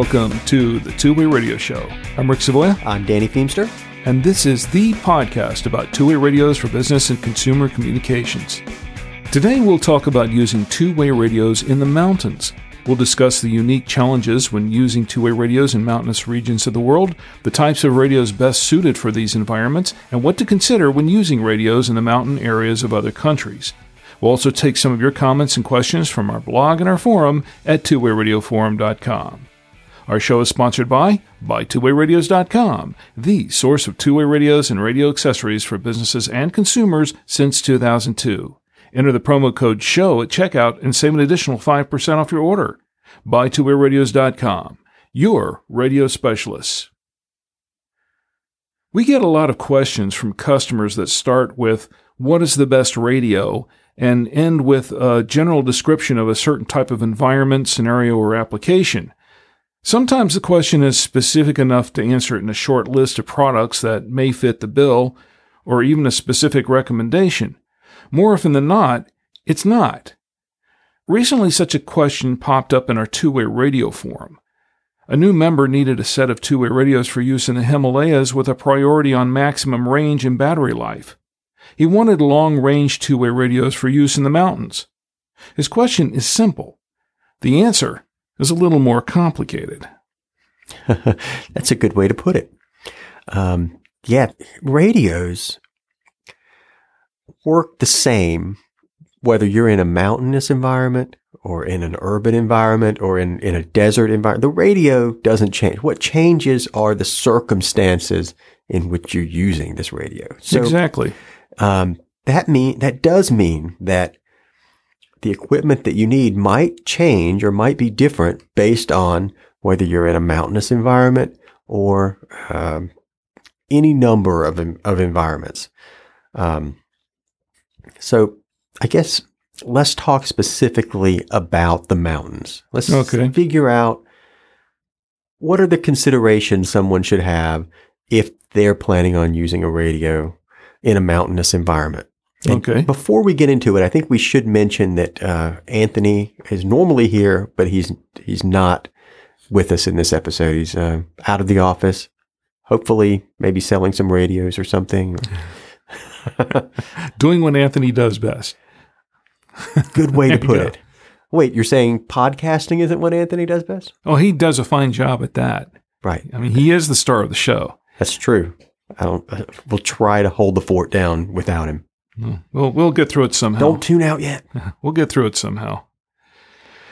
Welcome to the Two Way Radio Show. I'm Rick Savoya, I'm Danny Feemster. and this is the podcast about two way radios for business and consumer communications. Today we'll talk about using two way radios in the mountains. We'll discuss the unique challenges when using two way radios in mountainous regions of the world, the types of radios best suited for these environments, and what to consider when using radios in the mountain areas of other countries. We'll also take some of your comments and questions from our blog and our forum at twowayradioforum.com. Our show is sponsored by BuyTwoWayRadios.com, the source of two-way radios and radio accessories for businesses and consumers since 2002. Enter the promo code SHOW at checkout and save an additional 5% off your order. BuyTwoWayRadios.com, your radio specialists. We get a lot of questions from customers that start with, What is the best radio? and end with a general description of a certain type of environment, scenario, or application. Sometimes the question is specific enough to answer it in a short list of products that may fit the bill, or even a specific recommendation. More often than not, it's not. Recently, such a question popped up in our two way radio forum. A new member needed a set of two way radios for use in the Himalayas with a priority on maximum range and battery life. He wanted long range two way radios for use in the mountains. His question is simple. The answer is a little more complicated. That's a good way to put it. Um, yeah, radios work the same whether you're in a mountainous environment or in an urban environment or in, in a desert environment. The radio doesn't change. What changes are the circumstances in which you're using this radio. So, exactly. um, that mean that does mean that the equipment that you need might change or might be different based on whether you're in a mountainous environment or um, any number of of environments. Um, so, I guess let's talk specifically about the mountains. Let's Okay. figure out what are the considerations someone should have if they're planning on using a radio in a mountainous environment. And Okay. Before we get into it, I think we should mention that uh, Anthony is normally here, but he's he's not with us in this episode. He's uh, out of the office. Hopefully, maybe selling some radios or something. Doing what Anthony does best. Good way to put go. it. Wait, you're saying podcasting isn't what Anthony does best? Oh, he does a fine job at that. Right. I mean, he is the star of the show. That's true. I don't. uh, We'll try to hold the fort down without him. We'll we'll get through it somehow. Don't tune out yet. We'll get through it somehow.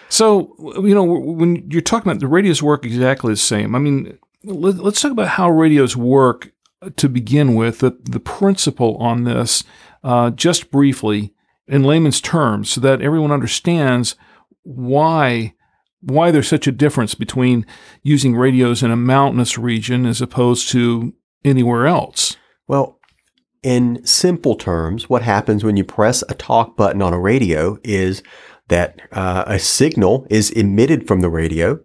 So, you know, when you're talking about the radios work exactly the same, I mean, let, let's talk about how radios work to begin with, the, the principle on this, uh, just briefly in layman's terms, so that everyone understands why why there's such a difference between using radios in a mountainous region as opposed to anywhere else. Well, in simple terms, what happens when you press a talk button on a radio is that uh, a signal is emitted from the radio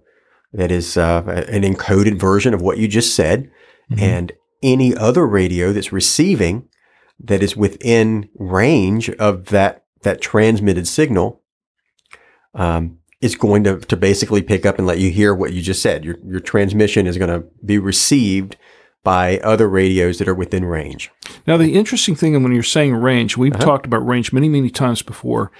that is uh, an encoded version of what you just said. And any other radio that's receiving that is within range of that, that transmitted signal um, is going to, to basically pick up and let you hear what you just said. Your, your transmission is going to be received by other radios that are within range. Now, the interesting thing and when you're saying range, we've talked about range many, many times before,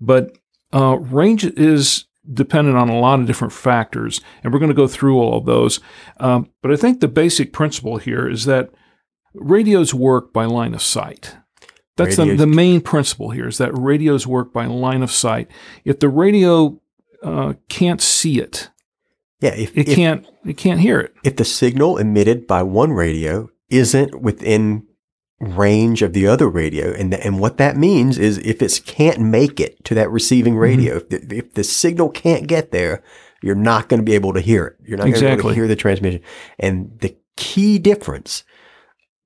but uh, range is dependent on a lot of different factors, and we're going to go through all of those. Um, but I think the basic principle here is that radios work by line of sight. That's the, the main principle here is that radios work by line of sight. If the radio uh, can't see it, Yeah, if, it if, can't it can't hear it. if the signal emitted by one radio isn't within range of the other radio. And, th- and what that means is if it can't make it to that receiving mm-hmm. radio, if, the, if the signal can't get there, you're not going to be able to hear it. You're not going to be able to hear the transmission. And the key difference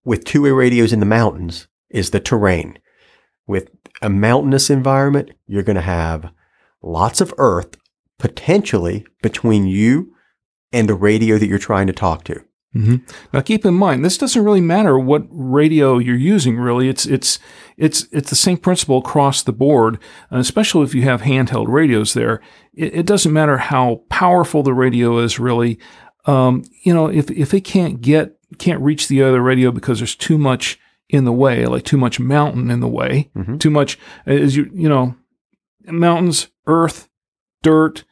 with two-way radios in the mountains is the terrain. With a mountainous environment, you're going to have lots of earth potentially between you and the radio that you're trying to talk to. hmm Now, keep in mind, this doesn't really matter what radio you're using. Really, it's it's it's it's the same principle across the board, and especially if you have handheld radios. There, it, it doesn't matter how powerful the radio is. Really, um, you know, if if it can't get can't reach the other radio because there's too much in the way, like too much mountain in the way, Mhm. too much as you you know, mountains, earth, dirt,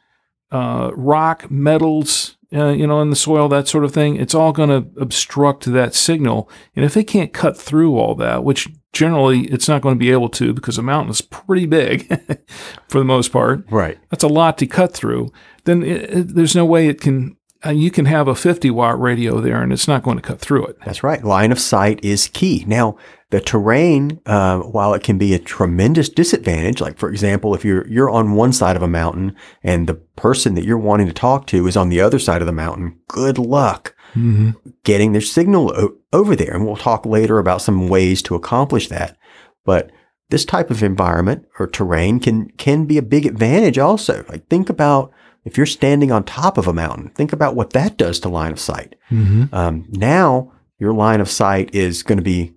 uh, rock, metals, uh, you know, in the soil, that sort of thing. It's all going to obstruct that signal. And if they can't cut through all that, which generally it's not going to be able to because a mountain is pretty big for the most part, Right. that's a lot to cut through, then it, it, there's no way it can. You can have a 50 watt radio there and it's not going to cut through it. That's right. Line of sight is key. Now, the terrain, uh, while it can be a tremendous disadvantage, like for example, if you're you're on one side of a mountain and the person that you're wanting to talk to is on the other side of the mountain, good luck Mm-hmm. getting their signal o- over there. And we'll talk later about some ways to accomplish that. But this type of environment or terrain can can be a big advantage also. Like think about if you're standing on top of a mountain, think about what that does to line of sight. Mm-hmm. Um, now your line of sight is going to be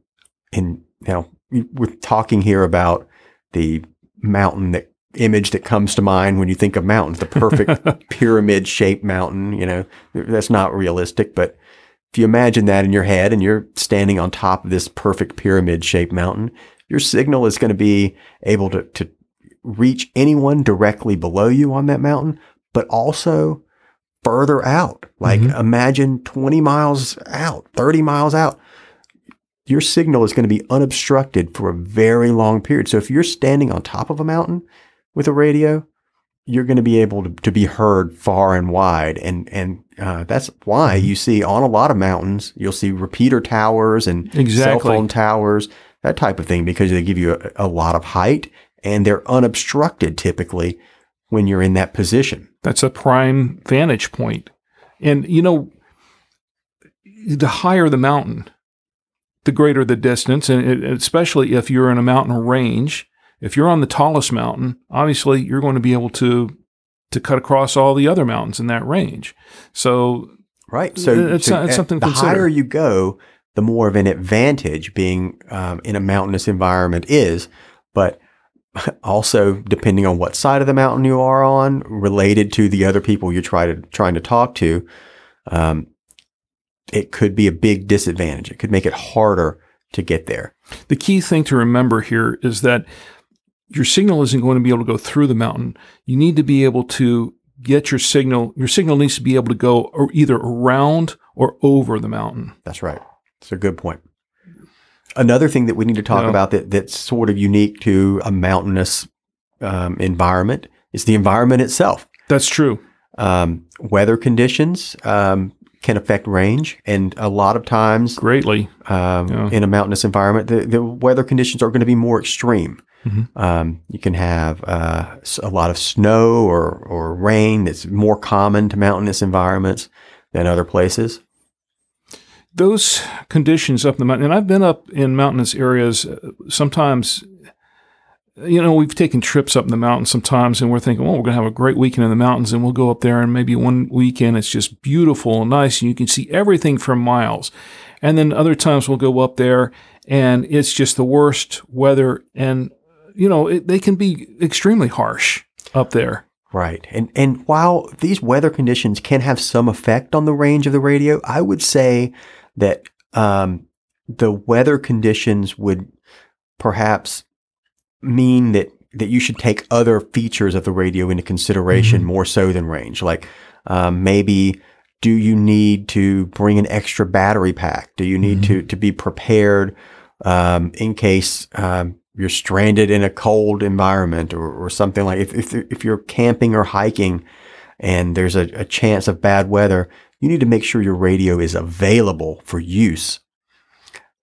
in, now we're talking here about the mountain that image that comes to mind when you think of mountains, the perfect pyramid shaped mountain, you know, that's not realistic, but if you imagine that in your head and you're standing on top of this perfect pyramid shaped mountain, your signal is going to be able to, to reach anyone directly below you on that mountain, but also further out. Like Mhm. imagine 20 miles out, 30 miles out. Your signal is going to be unobstructed for a very long period. So if you're standing on top of a mountain with a radio, you're going to be able to, to be heard far and wide. And, and, uh, that's why you see on a lot of mountains, you'll see repeater towers and cell phone towers, that type of thing, because they give you a, a lot of height and they're unobstructed typically when you're in that position. That's a prime vantage point. And, you know, the higher the mountain, the greater the distance. And it, especially if you're in a mountain range, if you're on the tallest mountain, obviously you're going to be able to to cut across all the other mountains in that range. So Right. So It's- so it's something the consider. higher you go, the more of an advantage being um, in a mountainous environment is. But also, depending on what side of the mountain you are on, related to the other people you're trying to trying to talk to, um, it could be a big disadvantage. It could make it harder to get there. the key thing to remember here is that your signal isn't going to be able to go through the mountain. You need to be able to get your signal. Your signal needs to be able to go or either around or over the mountain. That's right. It's a good point. Another thing that we need to talk Yeah. about that that's sort of unique to a mountainous um, environment is the environment itself. That's true. Um, weather conditions um, can affect range, and a lot of times Greatly. um, Yeah. in a mountainous environment, the, the weather conditions are going to be more extreme. Mhm. Um, you can have uh, a lot of snow or, or rain that's more common to mountainous environments than other places. Those conditions up in the mountain, and I've been up in mountainous areas uh, sometimes. You know, we've taken trips up in the mountains sometimes, and we're thinking, well, we're going to have a great weekend in the mountains, and we'll go up there, and maybe one weekend it's just beautiful and nice, and you can see everything for miles. And then other times we'll go up there, and it's just the worst weather, and you know, it, they can be extremely harsh up there. Right. And and while these weather conditions can have some effect on the range of the radio, I would say that um, the weather conditions would perhaps mean that that you should take other features of the radio into consideration more so than range. Like um, maybe do you need to bring an extra battery pack? Do you need to to be prepared um, in case um, you're stranded in a cold environment or, or something like if, if if you're camping or hiking and there's a, a chance of bad weather, you need to make sure your radio is available for use.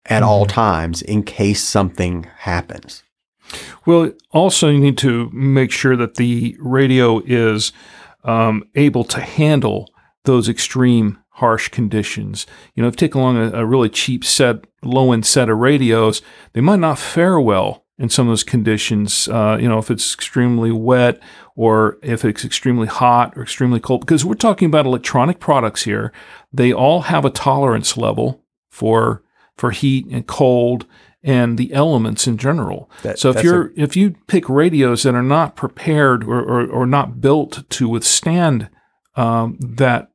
at all times in case something happens. Well, also you need to make sure that the radio is um, able to handle those extreme harsh conditions. You know, if you take along a, a really cheap set, low end set of radios, they might not fare well in some of those conditions. Uh, you know, if it's extremely wet or if it's extremely hot or extremely cold, because we're talking about electronic products here. They all have a tolerance level for for heat and cold and the elements in general. That- so if you're if you pick radios that are not prepared or, or, or not built to withstand um, that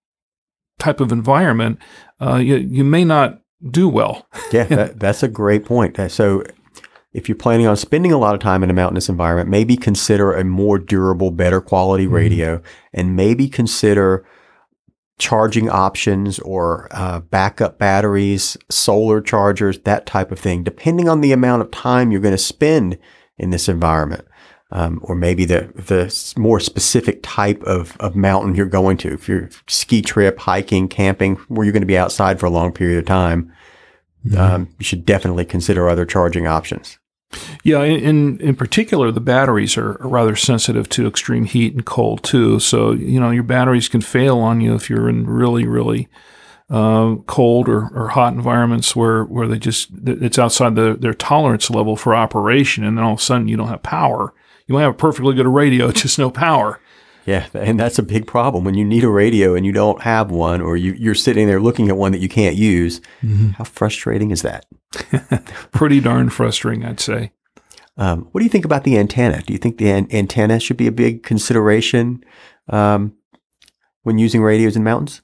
type of environment, uh, you, you may not do well. Yeah, that, that's a great point. So, if you're planning on spending a lot of time in a mountainous environment, maybe consider a more durable, better quality radio, and maybe consider charging options or uh, backup batteries, solar chargers, that type of thing, depending on the amount of time you're going to spend in this environment. Um, or maybe the the more specific type of, of mountain you're going to. If you're ski trip, hiking, camping, where you're going to be outside for a long period of time, um, you should definitely consider other charging options. Yeah, in in, particular, the batteries are, are rather sensitive to extreme heat and cold too. So you know your batteries can fail on you if you're in really really uh, cold or, or hot environments where where they just it's outside the, their tolerance level for operation, and then all of a sudden you don't have power. You might have a perfectly good radio, just no power. Yeah, and that's a big problem when you need a radio and you don't have one, or you, you're sitting there looking at one that you can't use. How frustrating is that? Pretty darn frustrating, I'd say. Um, what do you think about the antenna? Do you think the an- antenna should be a big consideration um, when using radios in mountains?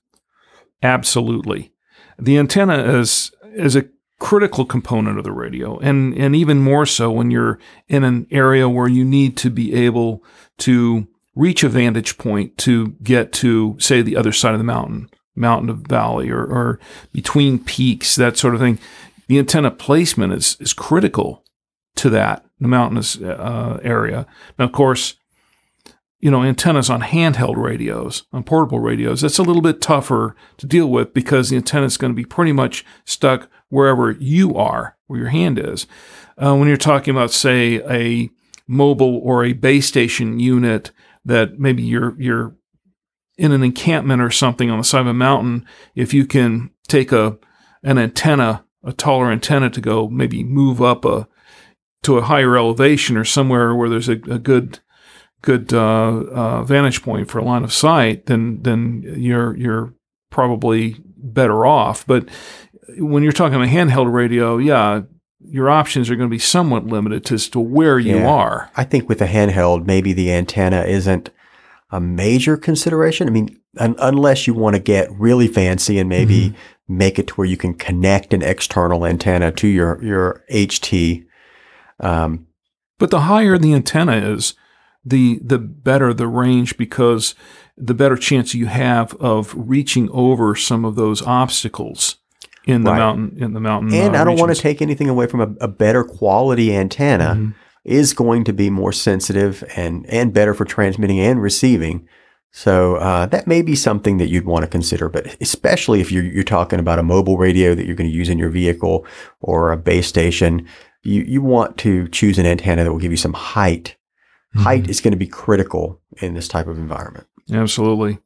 Absolutely. The antenna is is a critical component of the radio and and even more so when you're in an area where you need to be able to reach a vantage point to get to say the other side of the mountain, mountain of valley or, or between peaks, that sort of thing. The antenna placement is is critical to that, the mountainous uh, area. Now, of course, you know, antennas on handheld radios, on portable radios, that's a little bit tougher to deal with because the antenna is going to be pretty much stuck wherever you are, where your hand is. Uh, when you're talking about, say, a mobile or a base station unit that maybe you're you're in an encampment or something on the side of a mountain, if you can take a an antenna, a taller antenna to go maybe move up a to a higher elevation or somewhere where there's a, a good good uh, uh, vantage point for a line of sight, then then you're you're probably better off. But when you're talking a handheld radio, yeah, your options are going to be somewhat limited as to where you Yeah. are. I think with a handheld, maybe the antenna isn't a major consideration. I mean, un- unless you want to get really fancy and maybe make it to where you can connect an external antenna to your your HT. Um, But the higher the antenna is, the the better the range because the better chance you have of reaching over some of those obstacles in the Right. mountain in the mountain. and uh, I don't want to take anything away from a, a better quality antenna. Mhm. Is going to be more sensitive and and better for transmitting and receiving. So uh, that may be something that you'd want to consider, but especially if you're, you're talking about a mobile radio that you're going to use in your vehicle or a base station, you, you want to choose an antenna that will give you some height. Height is going to be critical in this type of environment. Absolutely.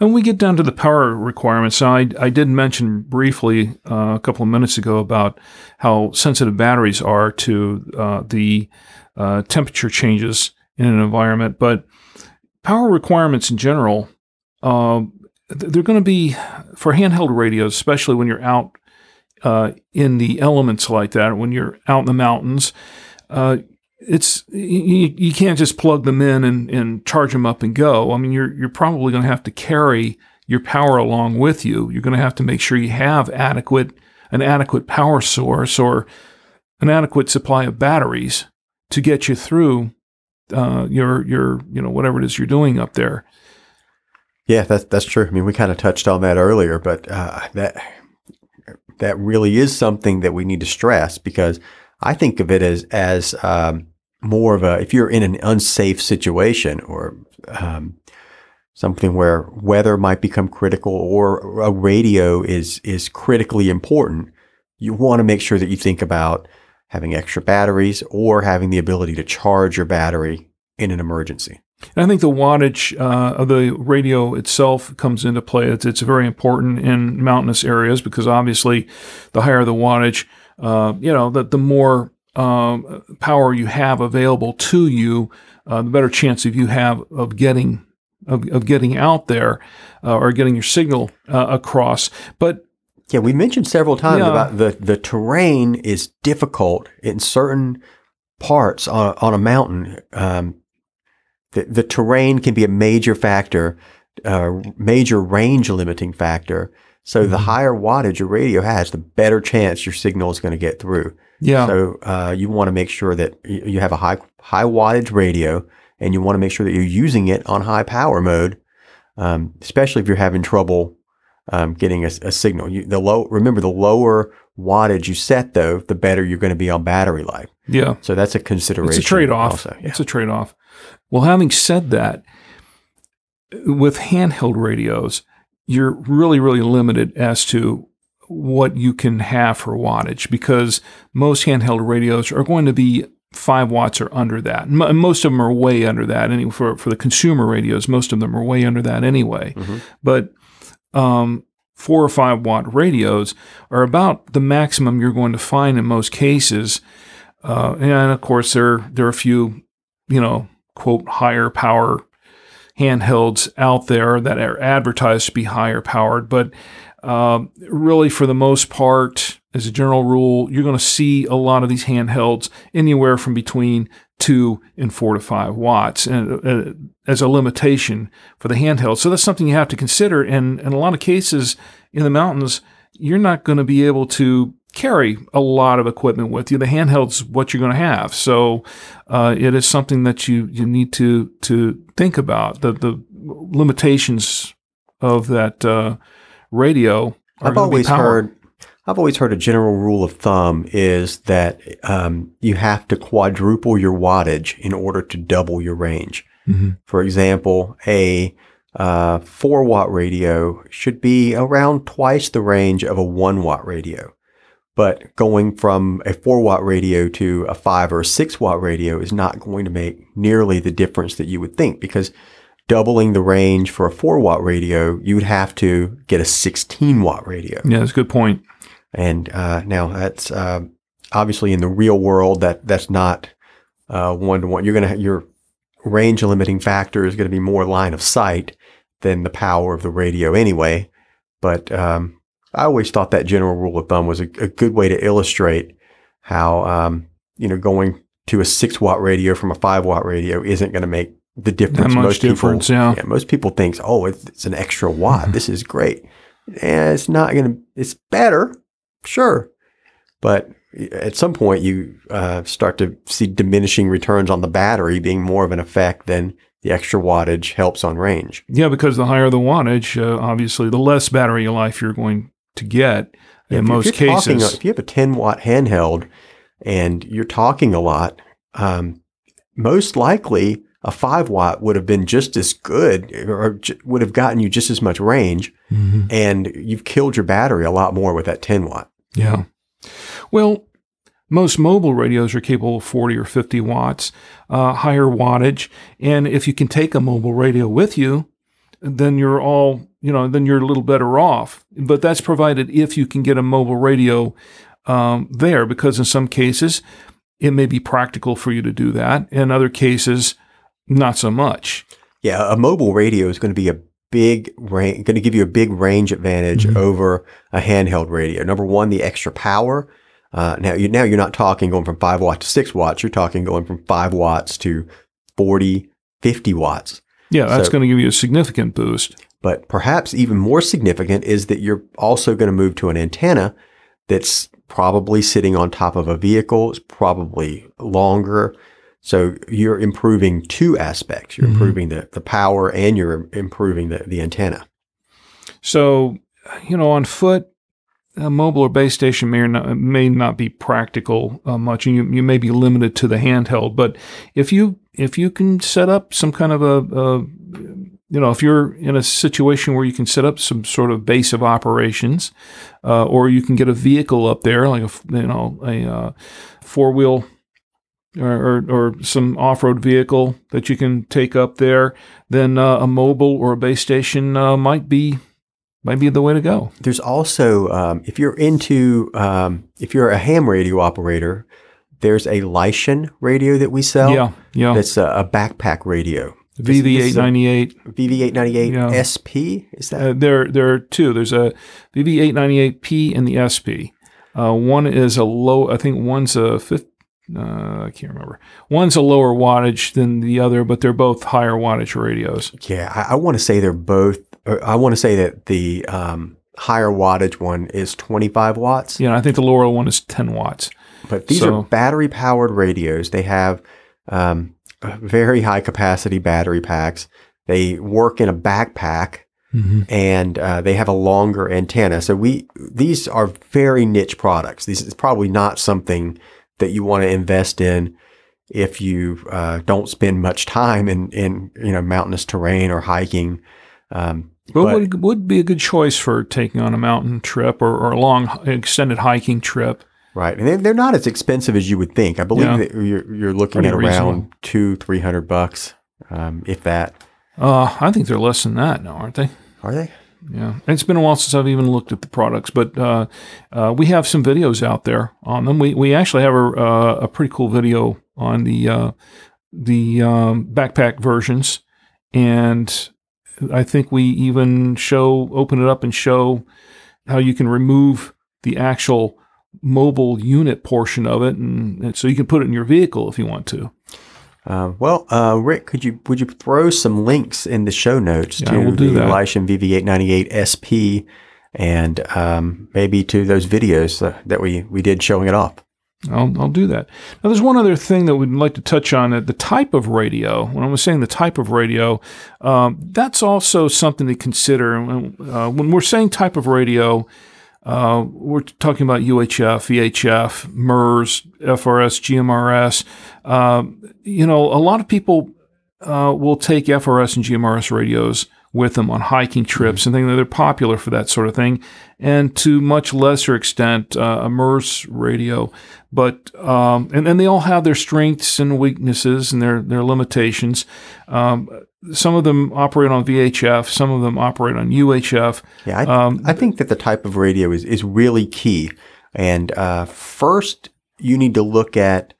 And we get down to the power requirements. Now, I, I did mention briefly uh, a couple of minutes ago about how sensitive batteries are to uh, the uh, temperature changes in an environment, but power requirements in general, uh, they're going to be for handheld radios, especially when you're out uh, in the elements like that, when you're out in the mountains. It's you, you can't just plug them in and, and charge them up and go. I mean, you're you're probably going to have to carry your power along with you. You're going to have to make sure you have adequate an adequate power source or an adequate supply of batteries to get you through uh, your your you know whatever it is you're doing up there. Yeah, that's that's true. I mean, we kind of touched on that earlier, but uh, that that really is something that we need to stress because I think of it as as um, more of a if you're in an unsafe situation or um, something where weather might become critical or a radio is is critically important. you want to make sure that you think about having extra batteries or having the ability to charge your battery in an emergency. And I think the wattage uh, of the radio itself comes into play. It's, it's very important in mountainous areas because obviously, the higher the wattage, uh, you know, the, the more um, power you have available to you, uh, the better chance of you have of getting of, of getting out there uh, or getting your signal uh, across. But Yeah, we mentioned several times Yeah. about the, the terrain is difficult in certain parts on, on a mountain. Um, the, the terrain can be a major factor, uh, major range limiting factor. So the Mhm. higher wattage your radio has, the better chance your signal is going to get through. yeah, So uh, you want to make sure that you have a high high wattage radio, and you want to make sure that you're using it on high power mode, um, especially if you're having trouble um, getting a, a signal. You, the low remember the lower wattage you set though, the better you're going to be on battery life. yeah. So that's a consideration. It's a trade off. Yeah. It's a trade off. Well, having said that, with handheld radios, you're really, really limited as to what you can have for wattage because most handheld radios are going to be five watts or under that. M- most of them are way under that. Anyway, for for the consumer radios, most of them are way under that anyway. Mhm. But um, four or five watt radios are about the maximum you're going to find in most cases. Uh, and of course, there there are a few, you know, quote higher power handhelds out there that are advertised to be higher powered, but um, really, for the most part, as a general rule, you're going to see a lot of these handhelds anywhere from between two and four to five watts, and uh, as a limitation for the handheld. So that's something you have to consider. And in a lot of cases in the mountains, you're not going to be able to carry a lot of equipment with you. The handheld's what you're going to have. So uh, it is something that you you need to to think about the the limitations of that uh, radio. Are I've always heard. I've always heard a general rule of thumb is that um, you have to quadruple your wattage in order to double your range. Mhm. For example, a uh, four watt radio should be around twice the range of a one watt radio. But going from a four watt radio to a five or a six watt radio is not going to make nearly the difference that you would think because doubling the range for a four watt radio, you would have to get a 16 watt radio. Yeah, that's a good point. And uh, now that's uh, obviously in the real world that that's not one to one. You're gonna your range limiting factor is going to be more line of sight than the power of the radio anyway. But um, I always thought that general rule of thumb was a, a good way to illustrate how um, you know going to a six watt radio from a five watt radio isn't going to make the difference. most difference, people, yeah. Most people think, oh, it's, it's an extra watt. This is great. And it's not going to. It's better, sure, but at some point you uh, start to see diminishing returns on the battery being more of an effect than the extra wattage helps on range. Yeah, because the higher the wattage, uh, obviously, the less battery life you're going to get in If- most if you're talking- cases. if you have a 10 watt handheld and you're talking a lot, um, most likely a 5 watt would have been just as good or j- would have gotten you just as much range Mhm. and you've killed your battery a lot more with that 10 watt. Yeah. Well, most mobile radios are capable of 40 or 50 watts, uh, higher wattage. And if you can take a mobile radio with you, then you're all, you know, then you're a little better off. But that's provided if you can get a mobile radio um, there, because in some cases, it may be practical for you to do that. In other cases, not so much. Yeah, a mobile radio is going to be a big range, going to give you a big range advantage Mhm. over a handheld radio. Number one, the extra power. Uh, now, you, now you're not talking going from five watts to six watts. You're talking going from five watts to 40, 50 watts. Yeah, that's So- going to give you a significant boost. But perhaps even more significant is that you're also going to move to an antenna that's probably sitting on top of a vehicle. It's probably longer. So you're improving two aspects. You're Mhm. improving the, the power and you're improving the, the antenna. So, you know, on foot, a mobile or base station may or not, may not be practical uh, much, and you, you may be limited to the handheld. But if you if you can set up some kind of a, a you know, if you're in a situation where you can set up some sort of base of operations, uh, or you can get a vehicle up there, like a you know a uh, four wheel or, or, or some off road vehicle that you can take up there, then uh, a mobile or a base station uh, might be might be the way to go. There's also, um, if you're into, um, if you're a ham radio operator, there's a Leixen radio that we sell. Yeah, yeah. That's a, a backpack radio. VV eight ninety eight. VV898 Yeah. SP. Is that? Uh, there, there are two. There's a VV898P and the SP. Uh, one is a low. I think one's a fifth. Uh, I can't remember. One's a lower wattage than the other, but they're both higher wattage radios. yeah, I, I want to say they're both. I want to say that the um, higher wattage one is 25 watts, Yeah, I think the lower one is 10 watts. but these So- are battery powered radios. They have um, very high capacity battery packs. They work in a backpack. and uh, they have a longer antenna. So we these are very niche products. This is probably not something that you want to invest in if you uh, don't spend much time in in you know mountainous terrain or hiking. Um, But, But- would, would be a good choice for taking on a mountain trip or, or a long extended hiking trip. Right, and they- they're not as expensive as you would think. I believe Yeah. that you're you're looking Pretty at around reasonable. two three hundred bucks, um, if that. Uh, I think they're less than that now, aren't they? Are they? Yeah, And it's been a while since I've even looked at the products, but uh, uh, we have some videos out there on them. We we actually have a uh, a pretty cool video on the uh, the um, backpack versions, and I think we even show open it up and show how you can remove the actual mobile unit portion of it, and, and so you can put it in your vehicle if you want to. Uh, well, uh, Rick, could you would you throw some links in the show notes Yeah, to do the that. Leixen VV898 SP and um, maybe to those videos that we we did showing it off? I'll, I'll do that. Now, there's one other thing that we'd like to touch on uh, the type of radio. When I was saying the type of radio, um, that's also something to consider. Uh, when we're saying type of radio, uh, we're talking about UHF, VHF, MURS, FRS, GMRS. Um, you know, a lot of people uh, will take FRS and GMRS radios with them on hiking trips and things. They're popular for that sort of thing. And to much lesser extent, uh, a MURS radio. But um, and, and they all have their strengths and weaknesses and their their limitations. Um, some of them operate on VHF. Some of them operate on UHF. Yeah, I, Um, I think that the type of radio is is really key. And uh, first, you need to look at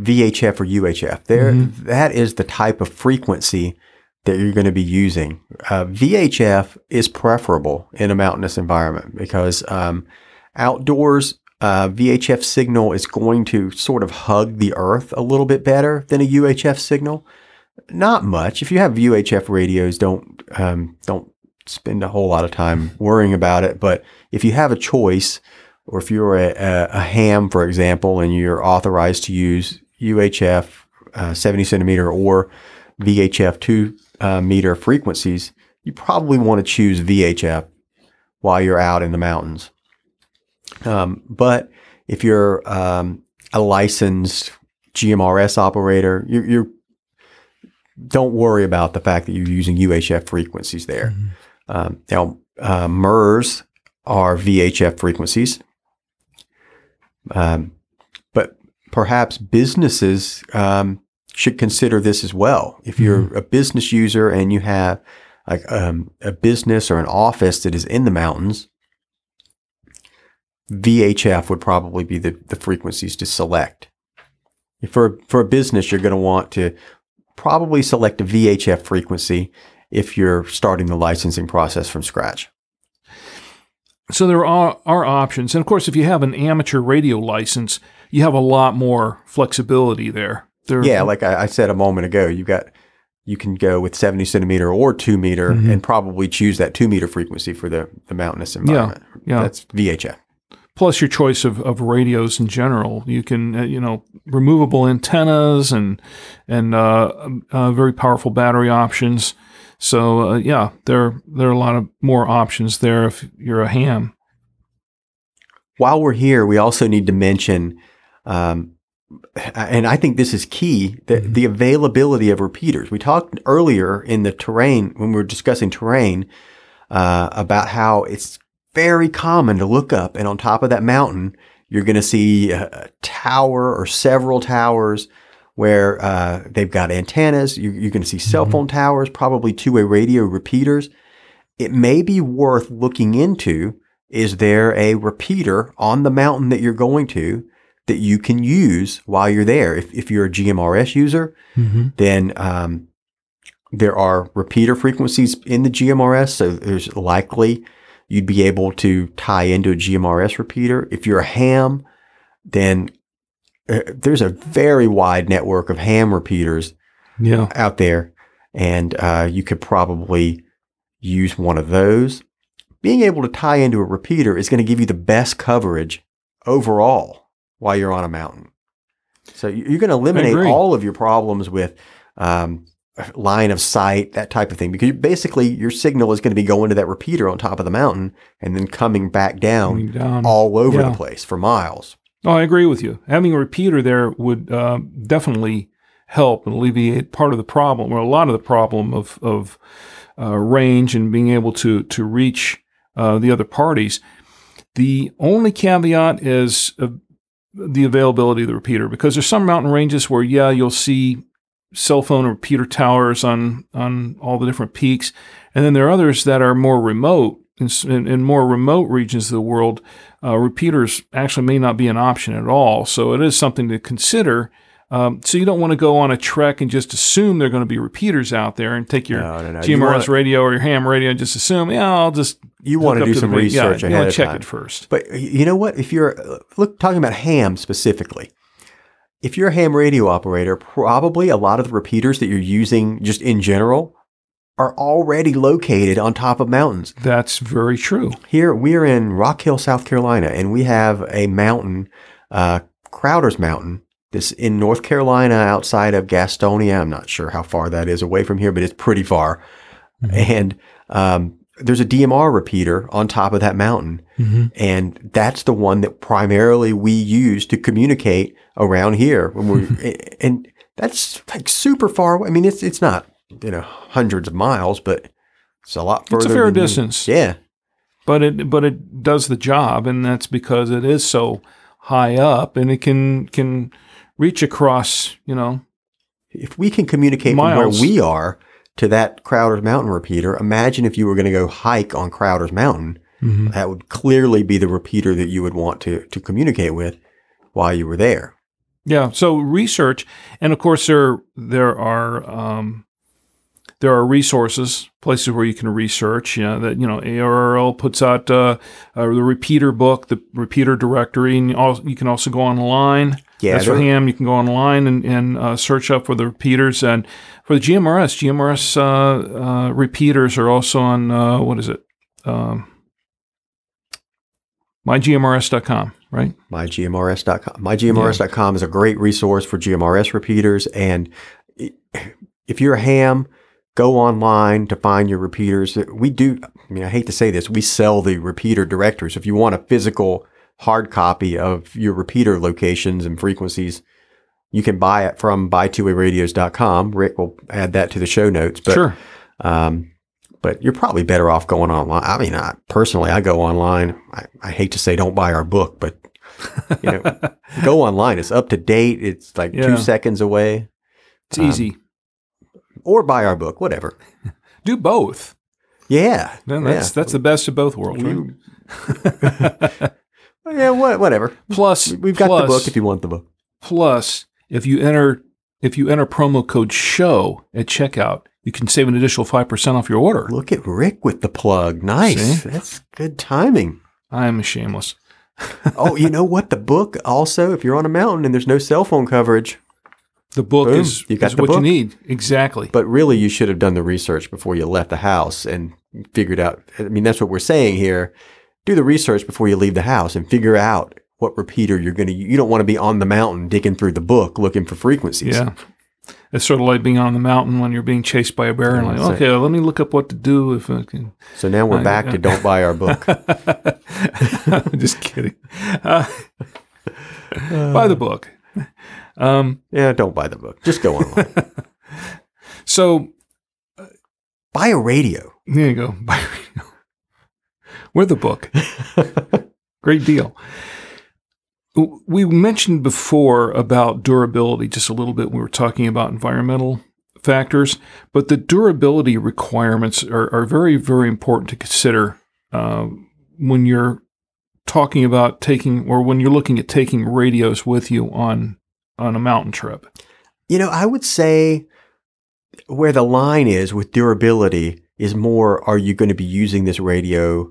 VHF or UHF. There, Mm-hmm. that is the type of frequency that you're going to be using. Uh, VHF is preferable in a mountainous environment because um, outdoors, uh, VHF signal is going to sort of hug the earth a little bit better than a UHF signal. Not much. If you have UHF radios, don't um, don't spend a whole lot of time worrying about it. But if you have a choice, or if you're a, a, a ham, for example, and you're authorized to use UHF uh, 70 centimeter or VHF 2 uh, meter frequencies, you probably want to choose VHF while you're out in the mountains. Um, but if you're um, a licensed GMRS operator, you're, you're don't worry about the fact that you're using UHF frequencies there. Um, now, uh, MURS are VHF frequencies, um, but perhaps businesses um, should consider this as well. If you're a business user and you have like um, a business or an office that is in the mountains, VHF would probably be the, the frequencies to select. For for a business, you're going to want to probably select a VHF frequency if you're starting the licensing process from scratch. So there are, are options. And of course, if you have an amateur radio license, you have a lot more flexibility there. There Yeah, like I, I said a moment ago, you got you can go with 70 centimeter or two meter and probably choose that two meter frequency for the, the mountainous environment. yeah. That's VHF. plus your choice of, of radios in general. You can, uh, you know, removable antennas and and uh, uh, very powerful battery options. So uh, yeah, there there are a lot of more options there if you're a ham. While we're here, we also need to mention um, and I think this is key, the, the availability of repeaters. We talked earlier in the terrain, when we were discussing terrain, uh, about how it's very common to look up and on top of that mountain, you're going to see a, a tower or several towers where uh, they've got antennas. You, you're going to see cell phone towers, probably two-way radio repeaters. It may be worth looking into. Is there a repeater on the mountain that you're going to that you can use while you're there? If, if you're a GMRS user, then um, there are repeater frequencies in the GMRS. So there's likely you'd be able to tie into a GMRS repeater. If you're a ham, then uh, there's a very wide network of ham repeaters Yeah. out there, and uh, you could probably use one of those. Being able to tie into a repeater is going to give you the best coverage overall while you're on a mountain. So you- you're going to eliminate all of your problems with um, line of sight, that type of thing, because you- basically your signal is going to be going to that repeater on top of the mountain and then coming back down Coming down. all over Yeah. the place for miles. Oh, I agree with you. Having a repeater there would uh, definitely help and alleviate part of the problem, or a lot of the problem of of uh, range and being able to to reach uh, the other parties. The only caveat is uh, the availability of the repeater, because there's some mountain ranges where yeah, you'll see cell phone repeater towers on on all the different peaks, and then there are others that are more remote. In, in, in more remote regions of the world, uh, repeaters actually may not be an option at all. So it is something to consider. Um, so you don't want to go on a trek and just assume there are going to be repeaters out there and take your No, no, no. You GMRS wanna- radio or your ham radio and just assume, yeah, I'll just You want to do some ra- yeah, research you wanna of check time. it first. But you know what? If you're uh, look talking about ham specifically, if you're a ham radio operator, probably a lot of the repeaters that you're using just in general are already located on top of mountains. That's very true. Here we're in Rock Hill, South Carolina, and we have a mountain, uh, Crowder's Mountain. This in North Carolina, outside of Gastonia. I'm not sure how far that is away from here, but it's pretty far. And um, there's a DMR repeater on top of that mountain, and that's the one that primarily we use to communicate around here. When we and that's like super far away. I mean, it's it's not you know hundreds of miles, but it's a lot further. It's a fair you- distance. Yeah. but it but it does the job, and that's because it is so high up, and it can can reach across. You know, if we can communicate Miles. from where we are to that Crowder's Mountain repeater, imagine if you were going to go hike on Crowder's Mountain. That would clearly be the repeater that you would want to, to communicate with while you were there. yeah. So research, and of course there there are um, there are resources, places where you can research. You know that you know ARRL puts out uh, uh, the repeater book, the repeater directory, and you, also, you can also go online. Yeah, That's for ham. You can go online and, and uh, search up for the repeaters. And for the GMRS, GMRS uh, uh, repeaters are also on, uh, what is it? Um, mygmrs.com, right? mygmrs.com. Mygmrs.com is a great resource for GMRS repeaters. And if you're a ham, go online to find your repeaters. We do, I mean, I hate to say this, we sell the repeater directories. If you want a physical hard copy of your repeater locations and frequencies, you can buy it from buy2wayradios.com. Rick will add that to the show notes. But, sure. um, but you're probably better off going online. I mean, I, personally, I go online. I, I hate to say don't buy our book, but you know, go online. It's up to date. It's like Yeah. two seconds away. It's um, easy. Or buy our book, whatever. Do both. Yeah. Then that's yeah. that's the best of both worlds. Right? yeah, what, whatever. plus, We've got plus, the book if you want the book. plus, if you enter if you enter promo code show at checkout, you can save an additional five percent off your order. Look at Rick with the plug. Nice. See? That's good timing. I am shameless. oh, you know what? The book also, if you're on a mountain and there's no cell phone coverage, The book Boom. is, You is what you need. Exactly. But really, you should have done the research before you left the house and figured out. I mean, that's what we're saying here. Do the research before you leave the house and figure out what repeater you're going to. You don't want to be on the mountain digging through the book looking for frequencies. Yeah. It's sort of like being on the mountain when you're being chased by a bear and like, that's okay, let me look up what to do if I can. So now we're Uh, back to don't buy our book. I'm just kidding. Uh, buy the book. Um, Yeah, don't buy the book. Just go online. so buy a radio. there you go. Buy radio. We're the book. Great deal. We mentioned before about durability just a little bit. We were talking about environmental factors, but the durability requirements are, are very, very important to consider uh, when you're talking about taking or when you're looking at taking radios with you on on a mountain trip. You know, I would say where the line is with durability is more are you going to be using this radio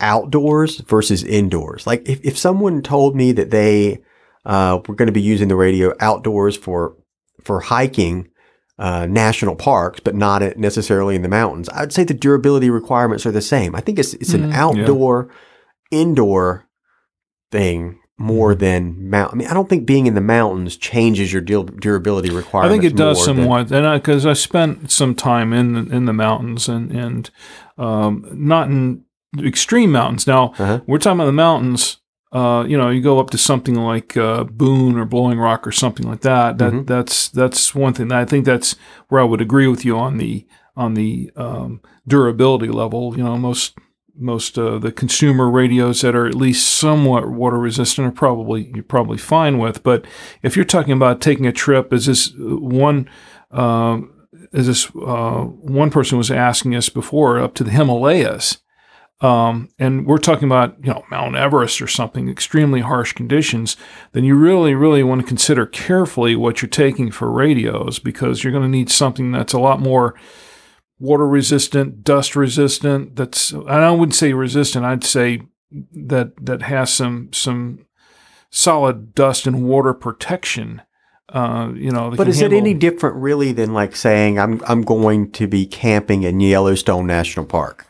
outdoors versus indoors? Like if, if someone told me that they uh, were going to be using the radio outdoors for for hiking uh, national parks, but not necessarily in the mountains, I'd say the durability requirements are the same. I think it's it's an Mm, outdoor, indoor thing more Mm-hmm. than mount. I mean, I don't think being in the mountains changes your dur- durability I think it does more than- somewhat, and because I, spent some time in the, in the mountains and and um, not in extreme mountains. Now Uh-huh. we're talking about the mountains. Uh, you know, you go up to something like uh, Boone or Blowing Rock or something like that. That Mhm. that's that's one thing. I think that's where I would agree with you on the on the um, durability level. You know, most most uh, the consumer radios that are at least somewhat water resistant are probably you're probably fine with. But if you're talking about taking a trip, is this uh, one? Um, is this uh, one person was asking us before up to the Himalayas? Um, and we're talking about you know Mount Everest or something extremely harsh conditions, then you really really want to consider carefully what you're taking for radios because you're going to need something that's a lot more water resistant, dust resistant. That's and I wouldn't say resistant. I'd say that that has some some solid dust and water protection. Uh, you know, But is it any different really than like saying I'm I'm going to be camping in Yellowstone National Park?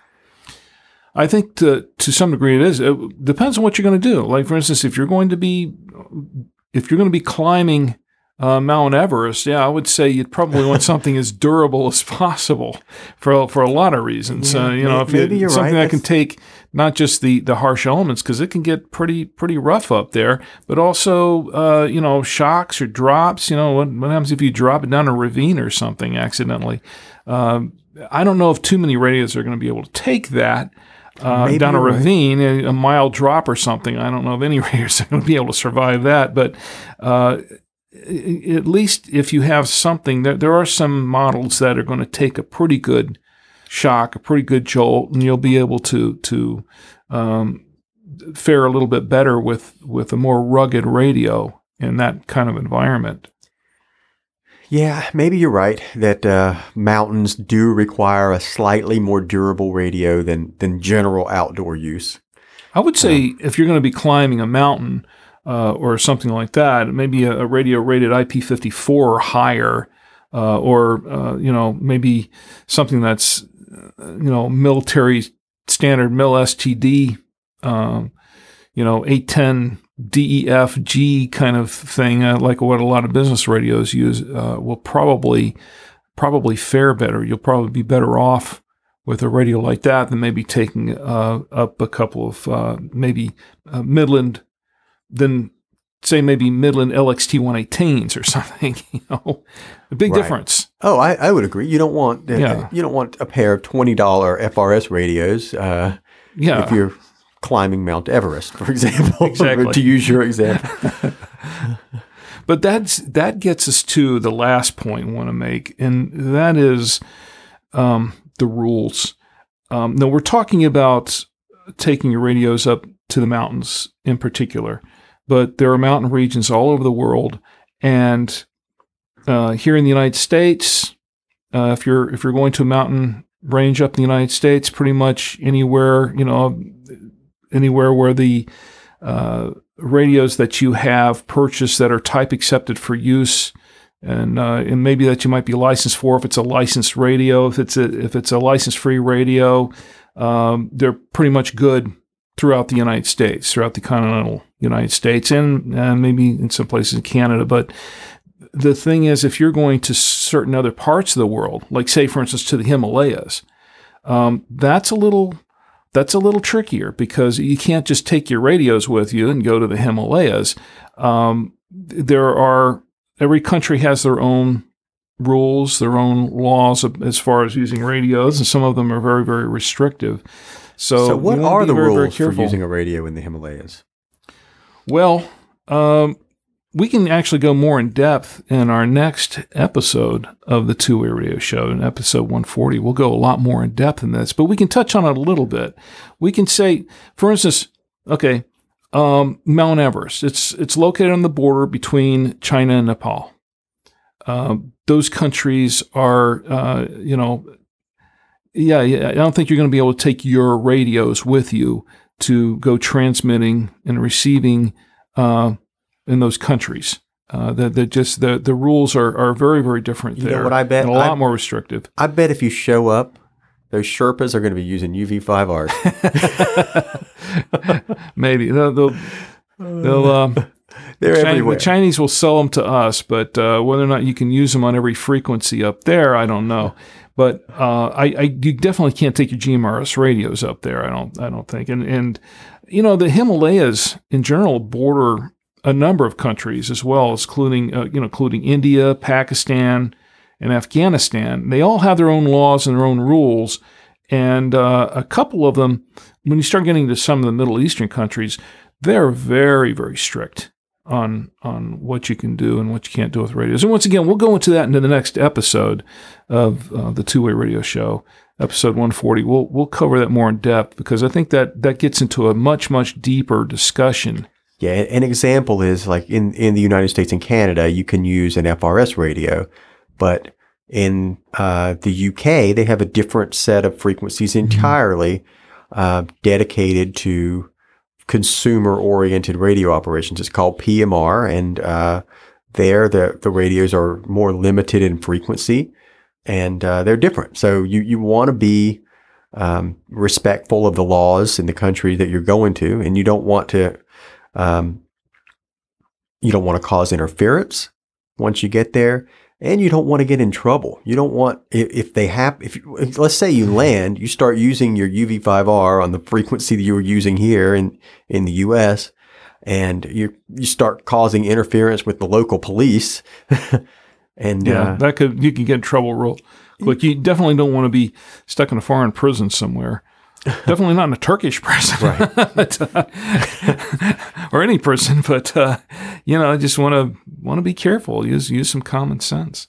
I think to to some degree it is. It depends on what you're going to do. Like for instance, if you're going to be if you're going to be climbing uh, Mount Everest, yeah, I would say you'd probably want something as durable as possible for for a lot of reasons. Yeah, uh, you know, if maybe you, something right. that can take not just the the harsh elements because it can get pretty pretty rough up there, but also uh, you know shocks or drops. You know, what, what happens if you drop it down a ravine or something accidentally? Um, I don't know if too many radios are going to be able to take that uh, down a you're right. ravine, a, a mild drop or something. I don't know if any radios are going to be able to survive that, but uh, at least if you have something, there, there are some models that are going to take a pretty good shock, a pretty good jolt, and you'll be able to to um, fare a little bit better with with a more rugged radio in that kind of environment. Yeah, maybe you're right that uh, mountains do require a slightly more durable radio than than general outdoor use. I would say if you're going to be climbing a mountain uh, or something like that, maybe a, a radio rated IP54 or higher, uh, or uh, you know maybe something that's uh, you know military standard mil STD, um, you know 810 DEF G kind of thing, uh, like what a lot of business radios use, will probably probably fare better. You'll probably be better off with a radio like that than maybe taking uh, up a couple of uh, maybe uh, Midland, then say maybe Midland LXT 118s or something. You know, a big Right. difference. Oh, I, I would agree. You don't want uh, Yeah. you don't want a pair of twenty dollar FRS radios uh, Yeah, if you're climbing Mount Everest, for example. Exactly. to use your example. but that's that gets us to the last point I want to make, and that is um, the rules. Um, now we're talking about taking your radios up to the mountains in particular, but there are mountain regions all over the world, and uh, here in the United States, uh, if you're if you're going to a mountain range up in the United States, pretty much anywhere you know, anywhere where the uh, radios that you have purchased that are type accepted for use, and uh, and maybe that you might be licensed for if it's a licensed radio, if it's a if it's a license free radio, um, they're pretty much good throughout the United States, throughout the continental United States, and uh, maybe in some places in Canada, but the thing is, if you're going to certain other parts of the world, like say, for instance, to the Himalayas, um, that's a little that's a little trickier because you can't just take your radios with you and go to the Himalayas. Um, there are every country has their own rules, their own laws as far as using radios, and some of them are very, very restrictive. So, So, what are the very, very rules for using a radio in the Himalayas? Well, um, we can actually go more in depth in our next episode of the Two Way Radio Show, in episode 140. We'll go a lot more in depth in this, but we can touch on it a little bit. We can say, for instance, okay, um, Mount Everest. It's it's located on the border between China and Nepal. Um, those countries are, uh, you know, yeah, yeah. I don't think you're going to be able to take your radios with you to go transmitting and receiving uh, in those countries. Uh, that that just the the rules are, are very very different You know there. what I bet? And a lot I- more restrictive. I bet if you show up, those Sherpas are going to be using UV5R. Maybe they'll they'll, they'll um, They're everywhere. the Chinese will sell them to us, but uh, whether or not you can use them on every frequency up there, I don't know. But uh, I, I you definitely can't take your GMRS radios up there. I don't I don't think. And and you know the Himalayas in general border a number of countries as well, including uh, you know including India, Pakistan, and Afghanistan. They all have their own laws and their own rules. And uh, a couple of them, when you start getting to some of the Middle Eastern countries, they're very, very strict on on what you can do and what you can't do with radios. And once again, we'll go into that into the next episode of uh, the Two Way Radio Show, episode 140. We'll we'll cover that more in depth because I think that that gets into a much much deeper discussion. Yeah, an example is like in, in the United States and Canada, you can use an FRS radio, but in uh, the UK, they have a different set of frequencies entirely uh, dedicated to consumer oriented radio operations. It's called PMR, and uh, there the, the radios are more limited in frequency and uh, they're different. So you, you want to be um, respectful of the laws in the country that you're going to, and you don't want to um, you don't want to cause interference once you get there, and you don't want to get in trouble. You don't want if, they have if, you- if let's say you land, you start using your UV5R on the frequency that you were using here in in the U.S. And you you start causing interference with the local police, and Yeah, uh, that could you can get in trouble real quick. You definitely don't want to be stuck in a foreign prison somewhere. Definitely not a Turkish prison, But, uh, or any prison. But uh, you know, I just want to want to be careful. Use use some common sense.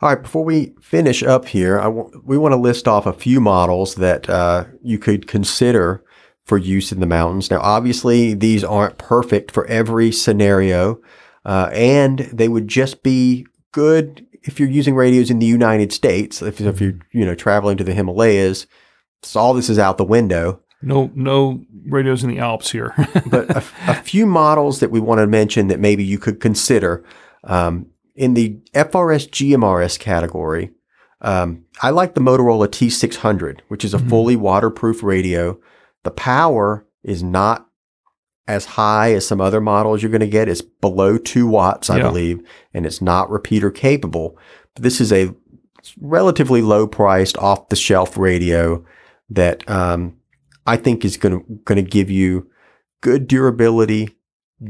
All right, before we finish up here, I w- we want to list off a few models that uh, you could consider for use in the mountains. Now, obviously, these aren't perfect for every scenario, uh, and they would just be good if you're using radios in the United States. If, if you're you know traveling to the Himalayas, so all this is out the window. No no radios in the Alps here. but a, a few models that we want to mention that maybe you could consider um, in the FRS GMRS category. Um, I like the Motorola T600, which is a fully waterproof radio. The power is not as high as some other models you're going to get. It's below two watts, I Yeah. believe, and it's not repeater capable. But this is a relatively low priced, off the shelf radio that um, I think is going to going to give you good durability,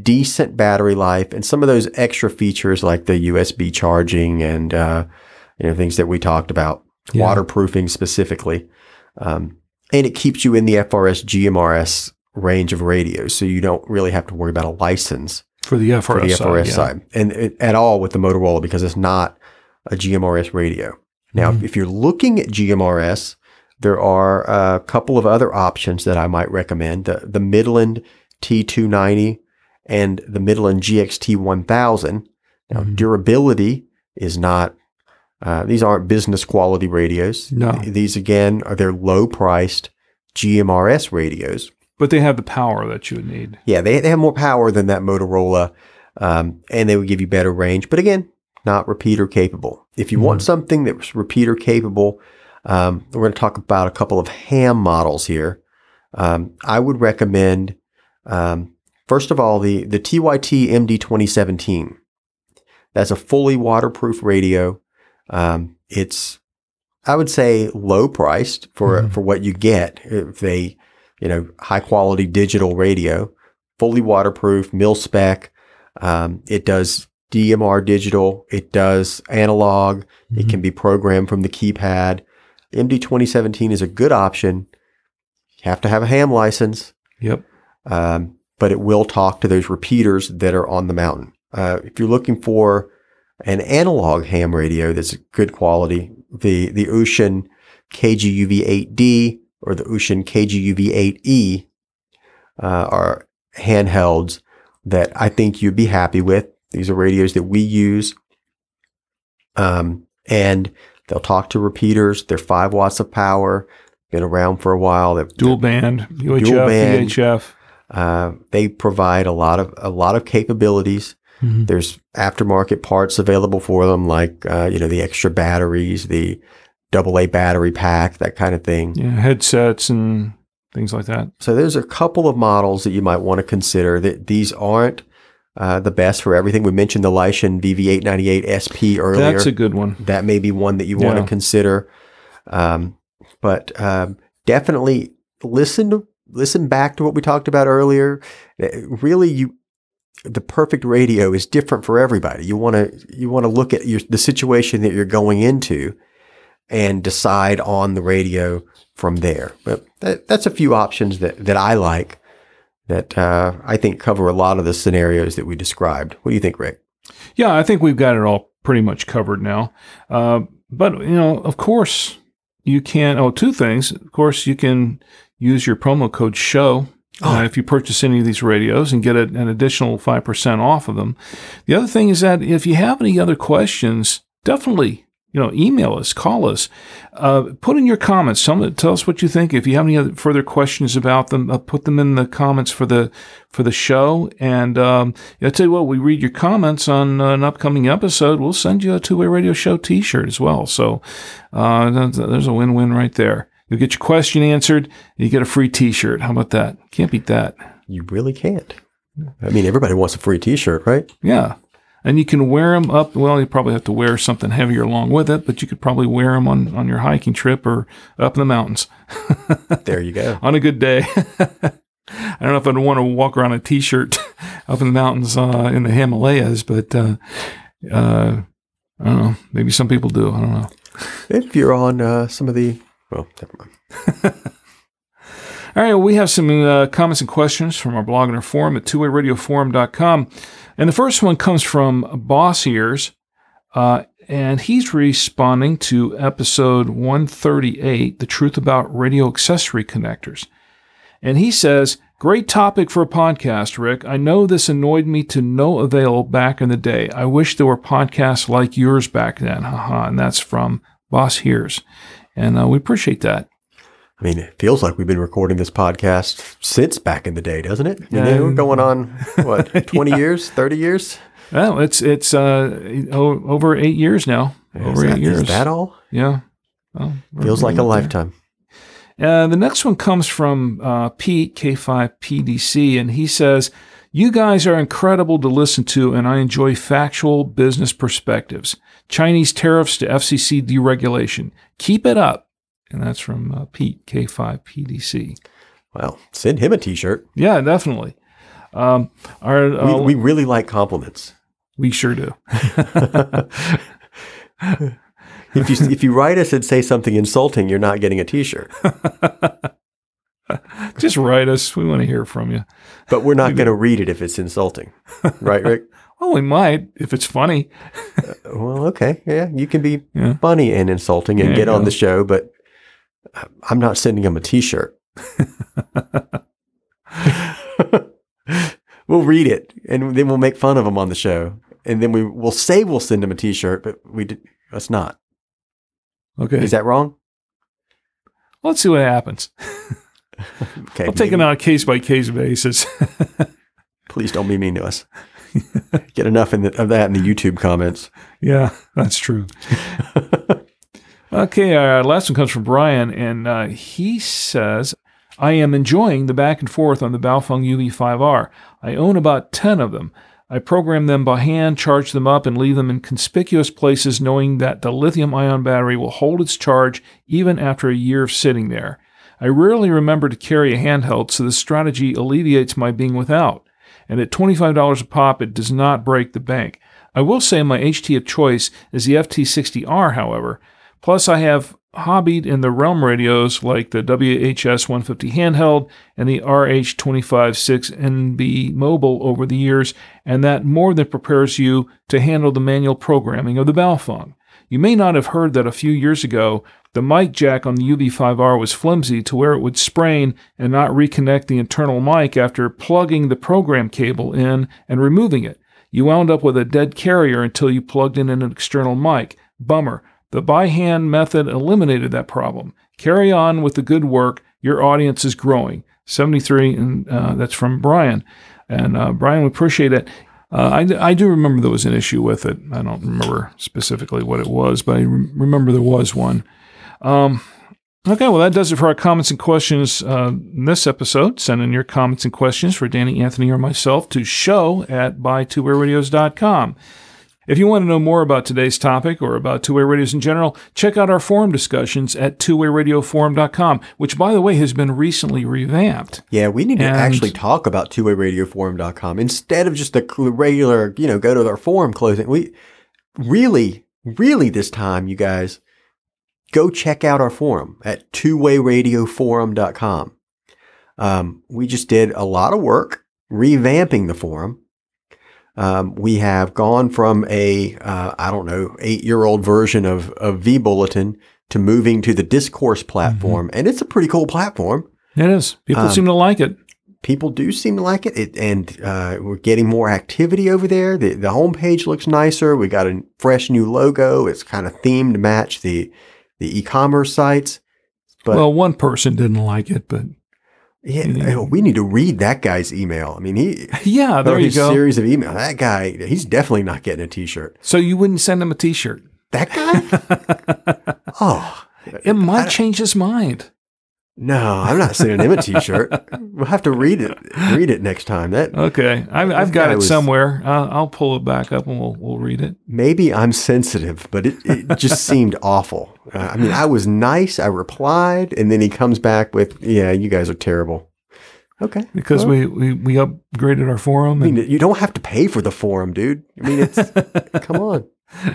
decent battery life, and some of those extra features like the USB charging and uh, you know things that we talked about, Yeah. waterproofing specifically, um, and it keeps you in the FRS GMRS range of radios, so you don't really have to worry about a license for the FRS, for the FRS yeah. side, and it, at all with the Motorola because it's not a GMRS radio. Now, Mm-hmm. if you're looking at GMRS, there are a couple of other options that I might recommend: the, the Midland T290 and the Midland GXT 1000. Now, Mhm. durability is not; uh, these aren't business quality radios. No. these again are they're low priced GMRS radios. But they have the power that you would need. Yeah, they, they have more power than that Motorola, um, and they would give you better range. But again, not repeater capable. If you want something that's repeater capable, um, we're going to talk about a couple of ham models here. Um, I would recommend, um, first of all, the the TYT MD 2017. That's a fully waterproof radio. Um, it's, I would say, low priced for Mhm. for what you get. If they, you know, high quality digital radio, fully waterproof, mil spec. Um, it does DMR digital. It does analog. It can be programmed from the keypad. MD 2017 is a good option. You have to have a ham license, Yep. um, but it will talk to those repeaters that are on the mountain. Uh, if you're looking for an analog ham radio that's good quality, the the Wouxun KGUV8D or the Wouxun KGUV8E uh, are handhelds that I think you'd be happy with. These are radios that we use. Um, and they'll talk to repeaters. They're five watts of power, been around for a while. They're, Dual band, UHF, Dual band. VHF. uh, they provide a lot of a lot of capabilities. Mhm. There's aftermarket parts available for them, like uh, you know the extra batteries, the double A battery pack, that kind of thing. Yeah, headsets and things like that. So there's a couple of models that you might want to consider. That these aren't uh, the best for everything. We mentioned the Leixen VV898 SP earlier. That's a good one. that may be one that you want to consider. Um, but um, definitely listen to listen back to what we talked about earlier. Uh, Really, you the perfect radio is different for everybody. You want to you want to look at your, the situation that you're going into and decide on the radio from there. But that, that's a few options that that I like that uh, I think cover a lot of the scenarios that we described. What do you think, Rick? Yeah, I think we've got it all pretty much covered now. Uh, but, you know, of course, you can, oh, two things. Of course, you can use your promo code SHOW uh, if you purchase any of these radios and get a, an additional 5% off of them. The other thing is that if you have any other questions, definitely, you know, email us, call us, uh, put in your comments. Some, tell us what you think. If you have any other further questions about them, uh, put them in the comments for the for the show. And um, I tell you what, we read your comments on uh, an upcoming episode. We'll send you a two way radio show T-shirt as well. So uh, there's a win win right there. You'll get your question answered. And you get a free T-shirt. How about that? Can't beat that. You really can't. I mean, everybody wants a free T-shirt, right? Yeah. And you can wear them up. Well, you probably have to wear something heavier along with it, but you could probably wear them on, on your hiking trip or up in the mountains There you go. on a good day. I don't know if I'd want to walk around a t-shirt up in the mountains uh, in the Himalayas, but uh, uh, I don't know. Maybe some people do. I don't know. If you're on uh, some of the, well, never mind. All right, well, we have some uh, comments and questions from our blog and our forum at twowayradioforum.com. And the first one comes from Boss Ears, uh, and he's responding to episode 138, The Truth About Radio Accessory Connectors. And he says, Great topic for a podcast, Rick. I know this annoyed me to no avail back in the day. I wish there were podcasts like yours back then. Haha. And that's from Boss Hears. And uh, we appreciate that. I mean, it feels like we've been recording this podcast since back in the day, doesn't it? You Yeah. know, going on what twenty years, thirty years. Well, it's it's uh, over eight years now. over is, eight years. is that all? Yeah. Well, Feels like a getting up there. lifetime. Uh, the next one comes from uh, Pete K5PDC, and he says, "You guys are incredible to listen to, and I enjoy factual business perspectives. Chinese tariffs to FCC deregulation. Keep it up." And that's from uh, Pete K5PDC. Well, send him a T-shirt. Yeah, definitely. Um, our, We, uh, we really like compliments. we sure do. If you if you write us and say something insulting, you're not getting a T-shirt. Just write us. We want to hear from you. But we're not going to read it if it's insulting, right, Rick? Well, we might if it's funny. Well, okay, yeah, you can be Yeah. funny and insulting and There get on the show, but I'm not sending him a T-shirt. we'll read it and then we'll make fun of him on the show, and then we will say we'll send him a T-shirt, but we did, that's not. Okay. Is that wrong? Let's see what happens. Okay, I'll take it on a case by case basis. Please don't be mean to us. Get enough in the, of that in the YouTube comments. yeah, that's true. Okay, our last one comes from Brian, and uh, he says, I am enjoying the back and forth on the Baofeng UV5R. I own about 10 of them. I program them by hand, charge them up, and leave them in conspicuous places, knowing that the lithium ion battery will hold its charge even after a year of sitting there. I rarely remember to carry a handheld, so this strategy alleviates my being without. and at $25 a pop, it does not break the bank. I will say my HT of choice is the FT60R, however. Plus, I have hobbied in the RELM radios like the WHS 150 handheld and the RH256NB mobile over the years, and that more than prepares you to handle the manual programming of the Baofeng. You may not have heard that a few years ago, the mic jack on the UV5R was flimsy to where it would sprain and not reconnect the internal mic after plugging the program cable in and removing it. You wound up with a dead carrier until you plugged in an external mic. Bummer. The by hand method eliminated that problem. Carry on with the good work. Your audience is growing. 73, and uh, that's from Brian. And uh, Brian, we appreciate it. Uh, I, I do remember there was an issue with it. I don't remember specifically what it was, but I re- remember there was one. Um, okay, well, that does it for our comments and questions uh, in this episode. Send in your comments and questions for Danny, Anthony, or myself to show at buy2wayradios.com. If you want to know more about today's topic or about two way radios in general, check out our forum discussions at twowayradioforum.com, which, by the way, has been recently revamped. Yeah, we need to actually talk about two-wayradioforum.com instead of just the regular, you know, go to our forum closing. We really, really this time, you guys, go check out our forum at twowayradioforum.com. Um, we just did a lot of work revamping the forum. Um, we have gone from a, uh, I don't know, eight year old version of, of vBulletin to moving to the discourse platform. And it's a pretty cool platform It is. People Um, seem to like it. people do seem to like it, it and uh, we're getting more activity over there. The the homepage looks nicer. We got a fresh new logo. It's kind of themed to match the the e-commerce sites. But well, one person didn't like it, but yeah, we need to read that guy's email. I mean, he yeah, there you go. series of email. That guy, he's definitely not getting a T-shirt. So you wouldn't send him a T-shirt? That guy? oh, It might I- change his mind. No, I'm not sending him a T-shirt. we'll have to read it. Read it next time. That Okay, I've, I've got it was- somewhere. Uh, I'll pull it back up and we'll we'll read it. maybe I'm sensitive, but it, it just seemed awful. Uh, I mean, I was nice. I replied, and then he comes back with, "Yeah, you guys are terrible." Okay, because well, we, we we upgraded our forum. I mean, you don't have to pay for the forum, dude. I mean, it's come on,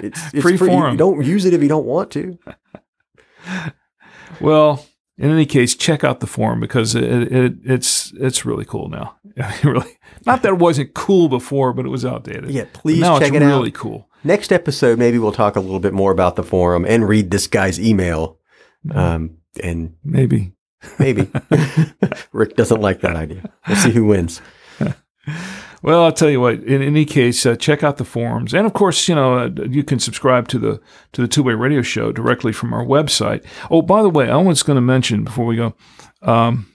it's, it's Free You- forum. You don't use it if you don't want to. well, in any case, check out the forum because it, it it's it's really cool now. really, not that it wasn't cool before, but it was outdated. Yeah, But please now check it's it really out. cool. Next episode, maybe we'll talk a little bit more about the forum and read this guy's email. Um, and Maybe. maybe Rick doesn't like that idea. We'll see who wins. Well, I'll tell you what. In any case, uh, check out the forums, and of course, you know uh, you can subscribe to the to the Two Way Radio Show directly from our website. Oh, by the way, I was going to mention before we go, um,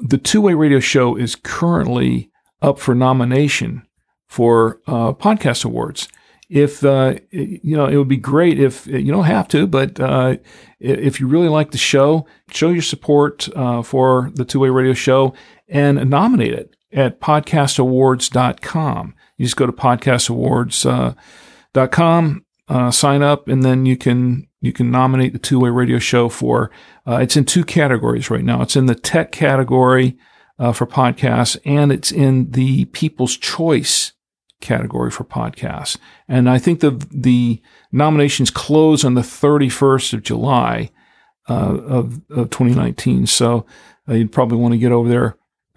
the Two Way Radio Show is currently up for nomination for uh, podcast awards. If uh, you know, it would be great if you don't have to, but uh, if you really like the show, show your support uh, for the Two Way Radio Show and nominate it at podcastawards.com. You just go to podcastawards.com, uh, sign up, and then you can you can nominate the Two Way Radio Show for. Uh, it's in two categories right now. It's in the tech category uh, for podcasts, and it's in the People's Choice category for podcasts. And I think the the nominations close on the 31st of July uh, of, of 2019. So uh, you'd probably want to get over there uh,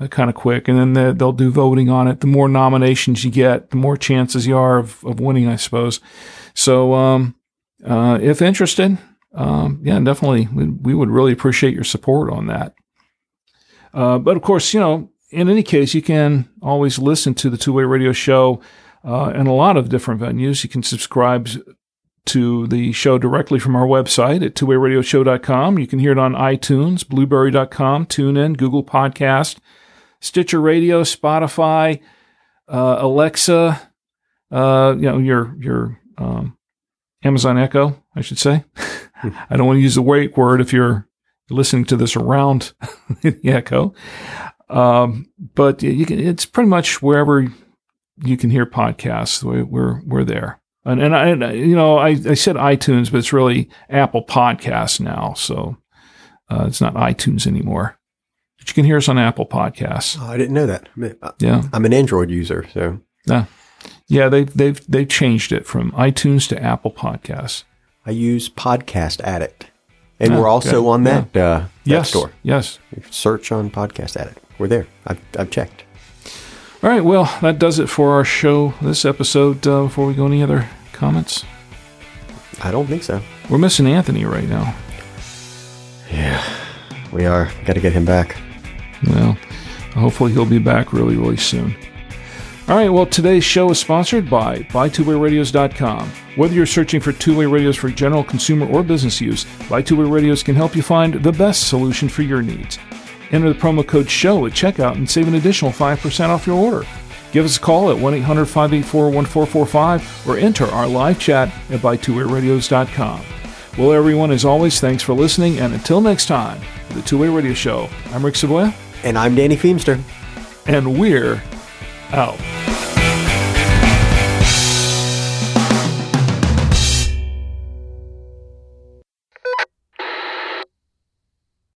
kind of quick, and then they- they'll do voting on it. The more nominations you get, the more chances you are of, of winning, I suppose. So um, uh, if interested, um, yeah, definitely, we, we would really appreciate your support on that. Uh, but of course, you know, in any case, you can always listen to the Two Way Radio Show uh, in a lot of different venues. You can subscribe to the show directly from our website at twowayradioshow.com. You can hear it on iTunes, blubrry.com, TuneIn, Google Podcast, Stitcher Radio, Spotify, uh, Alexa, uh, you know, your, your, um, Amazon Echo, I should say. I don't want to use the wait word if you're listening to this around the Echo. Um, but you can, it's pretty much wherever you can hear podcasts. we- We're, we're there. And, and I, you know, I, I said iTunes, but it's really Apple Podcasts now. So, uh, it's not iTunes anymore. But you can hear us on Apple Podcasts. Oh, I didn't know that. I'm a- Yeah. I'm an Android user, so Yeah. Yeah, they, they've they've changed it from iTunes to Apple Podcasts. I use Podcast Addict, and Ah, we're also good. on that, uh, that Yes. store. Yes. Search on Podcast Addict. We're there. I've, I've checked. All right. Well, that does it for our show this episode. Uh, before we go, any other comments? I don't think so. We're missing Anthony right now. Yeah, we are. Got to get him back. Well, hopefully he'll be back really, really soon. All right, well, today's show is sponsored by BuyTwoWayRadios.com. Whether you're searching for two-way radios for general consumer or business use, Buy Two Way Radios can help you find the best solution for your needs. Enter the promo code SHOW at checkout and save an additional 5% off your order. Give us a call at 1-800-584-1445 or enter our live chat at BuyTwoWayRadios.com. Well, everyone, as always, thanks for listening, and until next time, the Two-Way Radio Show, I'm Rick Savoya And I'm Danny Feemster. and we're out.